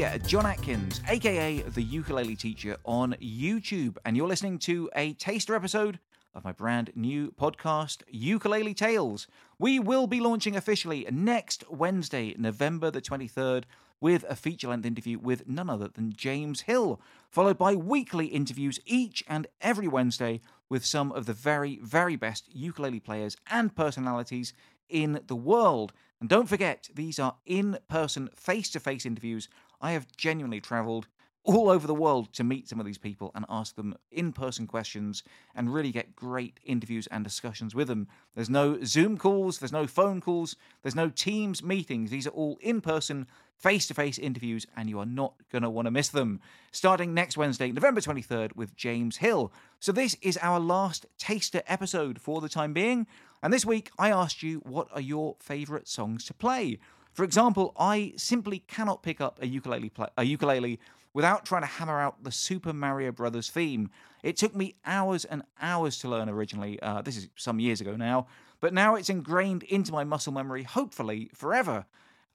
John Atkins, aka the ukulele teacher on YouTube, and you're listening to a taster episode of my brand new podcast, Ukulele Tales. We will be launching officially next Wednesday, November the 23rd, with a feature length interview with none other than James Hill, followed by weekly interviews each and every Wednesday with some of the very, very best ukulele players and personalities in the world. And don't forget, these are in person, face to face interviews. I have genuinely travelled all over the world to meet some of these people and ask them in person questions and really get great interviews and discussions with them. There's no Zoom calls, there's no phone calls, there's no Teams meetings. These are all in person, face to face interviews, and you are not going to want to miss them. Starting next Wednesday, November 23rd, with James Hill. So, this is our last taster episode for the time being. And this week, I asked you what are your favourite songs to play. For example, I simply cannot pick up a ukulele, play, a ukulele without trying to hammer out the Super Mario Brothers theme. It took me hours and hours to learn originally. Uh, this is some years ago now, but now it's ingrained into my muscle memory, hopefully forever.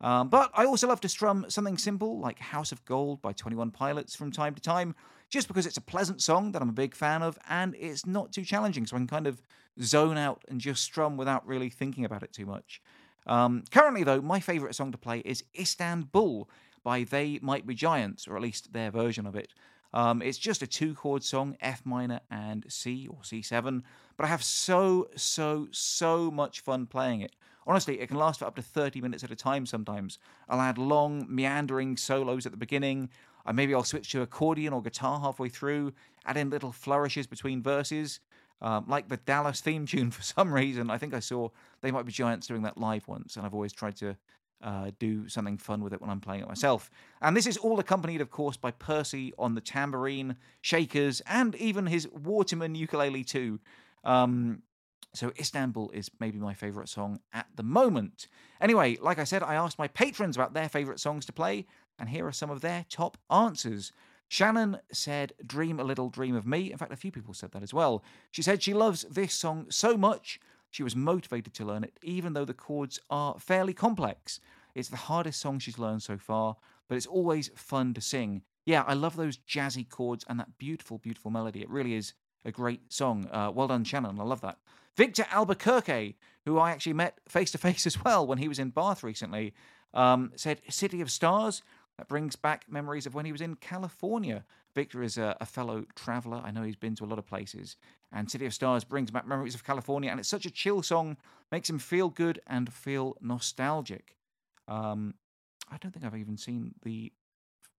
Um, but I also love to strum something simple like House of Gold by 21 Pilots from time to time, just because it's a pleasant song that I'm a big fan of and it's not too challenging, so I can kind of zone out and just strum without really thinking about it too much. Um, currently, though, my favourite song to play is Istanbul by They Might Be Giants, or at least their version of it. Um, it's just a two chord song, F minor and C or C7, but I have so, so, so much fun playing it. Honestly, it can last for up to 30 minutes at a time sometimes. I'll add long, meandering solos at the beginning. Uh, maybe I'll switch to accordion or guitar halfway through, add in little flourishes between verses. Um, like the Dallas theme tune for some reason. I think I saw They Might Be Giants doing that live once, and I've always tried to uh, do something fun with it when I'm playing it myself. And this is all accompanied, of course, by Percy on the tambourine, shakers, and even his Waterman ukulele too. Um, so Istanbul is maybe my favourite song at the moment. Anyway, like I said, I asked my patrons about their favourite songs to play, and here are some of their top answers. Shannon said, Dream a Little Dream of Me. In fact, a few people said that as well. She said she loves this song so much she was motivated to learn it, even though the chords are fairly complex. It's the hardest song she's learned so far, but it's always fun to sing. Yeah, I love those jazzy chords and that beautiful, beautiful melody. It really is a great song. Uh, well done, Shannon. I love that. Victor Albuquerque, who I actually met face to face as well when he was in Bath recently, um, said City of Stars. That brings back memories of when he was in California. Victor is a, a fellow traveler. I know he's been to a lot of places. And City of Stars brings back memories of California. And it's such a chill song, makes him feel good and feel nostalgic. Um, I don't think I've even seen the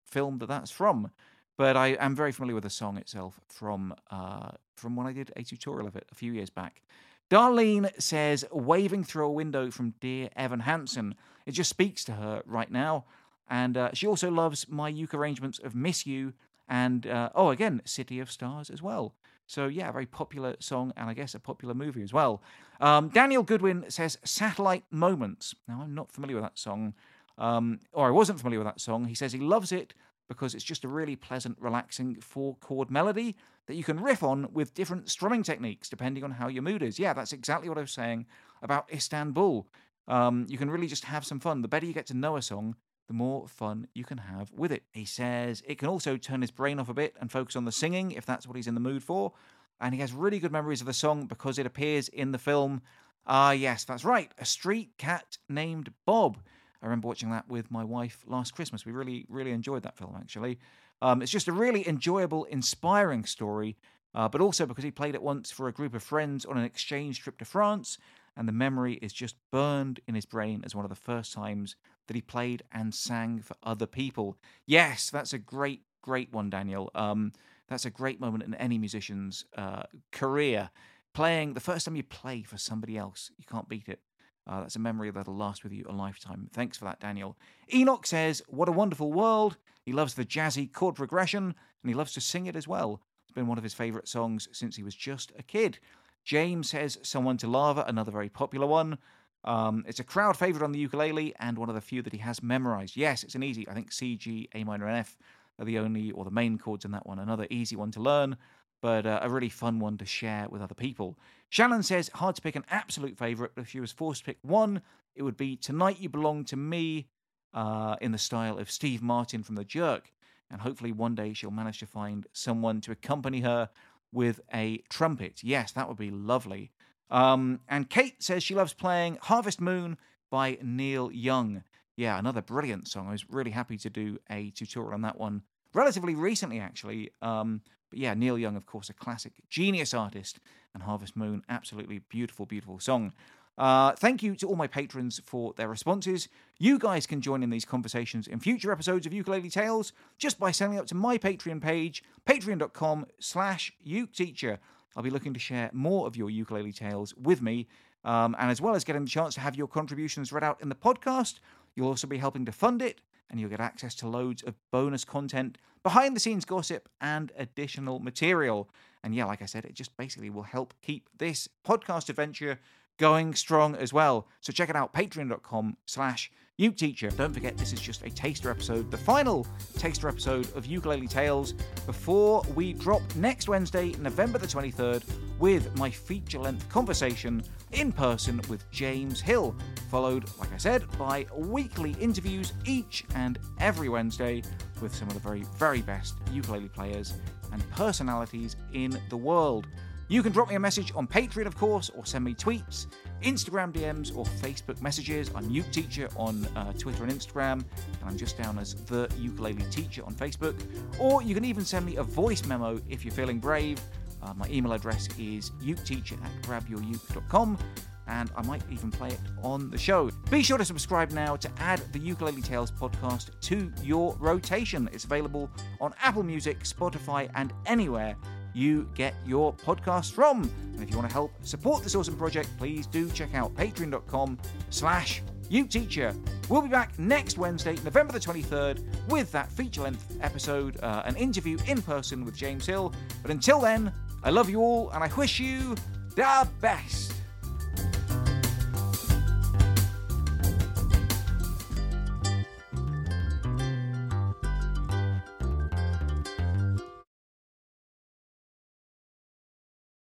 film that that's from, but I am very familiar with the song itself from uh, from when I did a tutorial of it a few years back. Darlene says, waving through a window from dear Evan Hansen. It just speaks to her right now. And uh, she also loves my uke arrangements of Miss You and, uh, oh, again, City of Stars as well. So, yeah, a very popular song and I guess a popular movie as well. Um, Daniel Goodwin says Satellite Moments. Now, I'm not familiar with that song, um, or I wasn't familiar with that song. He says he loves it because it's just a really pleasant, relaxing four chord melody that you can riff on with different strumming techniques depending on how your mood is. Yeah, that's exactly what I was saying about Istanbul. Um, you can really just have some fun. The better you get to know a song, the more fun you can have with it. He says it can also turn his brain off a bit and focus on the singing if that's what he's in the mood for. And he has really good memories of the song because it appears in the film. Ah, uh, yes, that's right. A street cat named Bob. I remember watching that with my wife last Christmas. We really, really enjoyed that film, actually. Um, it's just a really enjoyable, inspiring story, uh, but also because he played it once for a group of friends on an exchange trip to France, and the memory is just burned in his brain as one of the first times that he played and sang for other people. Yes, that's a great, great one, Daniel. Um, that's a great moment in any musician's uh, career. Playing the first time you play for somebody else, you can't beat it. Uh, that's a memory that'll last with you a lifetime. Thanks for that, Daniel. Enoch says, What a wonderful world. He loves the jazzy chord progression and he loves to sing it as well. It's been one of his favourite songs since he was just a kid. James says, Someone to Lava, another very popular one. Um, it's a crowd favourite on the ukulele and one of the few that he has memorised. Yes, it's an easy. I think C, G, A minor, and F are the only or the main chords in that one. Another easy one to learn, but uh, a really fun one to share with other people. Shannon says hard to pick an absolute favourite, but if she was forced to pick one, it would be "Tonight You Belong to Me." uh, in the style of Steve Martin from The Jerk. And hopefully one day she'll manage to find someone to accompany her with a trumpet. Yes, that would be lovely. Um, and Kate says she loves playing Harvest Moon by Neil Young. Yeah, another brilliant song. I was really happy to do a tutorial on that one relatively recently, actually. Um, but yeah, Neil Young, of course, a classic genius artist, and Harvest Moon, absolutely beautiful, beautiful song. Uh, thank you to all my patrons for their responses. You guys can join in these conversations in future episodes of Ukulele Tales just by signing up to my Patreon page, patreon.com slash uketeacher. I'll be looking to share more of your ukulele tales with me, um, and as well as getting the chance to have your contributions read out in the podcast, you'll also be helping to fund it, and you'll get access to loads of bonus content, behind the scenes gossip, and additional material. And yeah, like I said, it just basically will help keep this podcast adventure going strong as well. So check it out, patreon.com slash uketeacher. Don't forget, this is just a taster episode, the final taster episode of Ukulele Tales before we drop next Wednesday, November the 23rd, with my feature-length conversation in person with James Hill, followed, like I said, by weekly interviews each and every Wednesday with some of the very, very best ukulele players and personalities in the world. You can drop me a message on Patreon, of course, or send me tweets, Instagram DMs, or Facebook messages. I'm Uke Teacher on uh, Twitter and Instagram, and I'm just down as the Ukulele Teacher on Facebook. Or you can even send me a voice memo if you're feeling brave. Uh, my email address is uketeacher at grabyouruke.com, and I might even play it on the show. Be sure to subscribe now to add the Ukulele Tales podcast to your rotation. It's available on Apple Music, Spotify, and anywhere you get your podcast from. And if you want to help support this awesome project, please do check out patreon.com slash uketeacher. We'll be back next Wednesday, November the 23rd, with that feature-length episode, uh, an interview in person with James Hill. But until then, I love you all, and I wish you the best.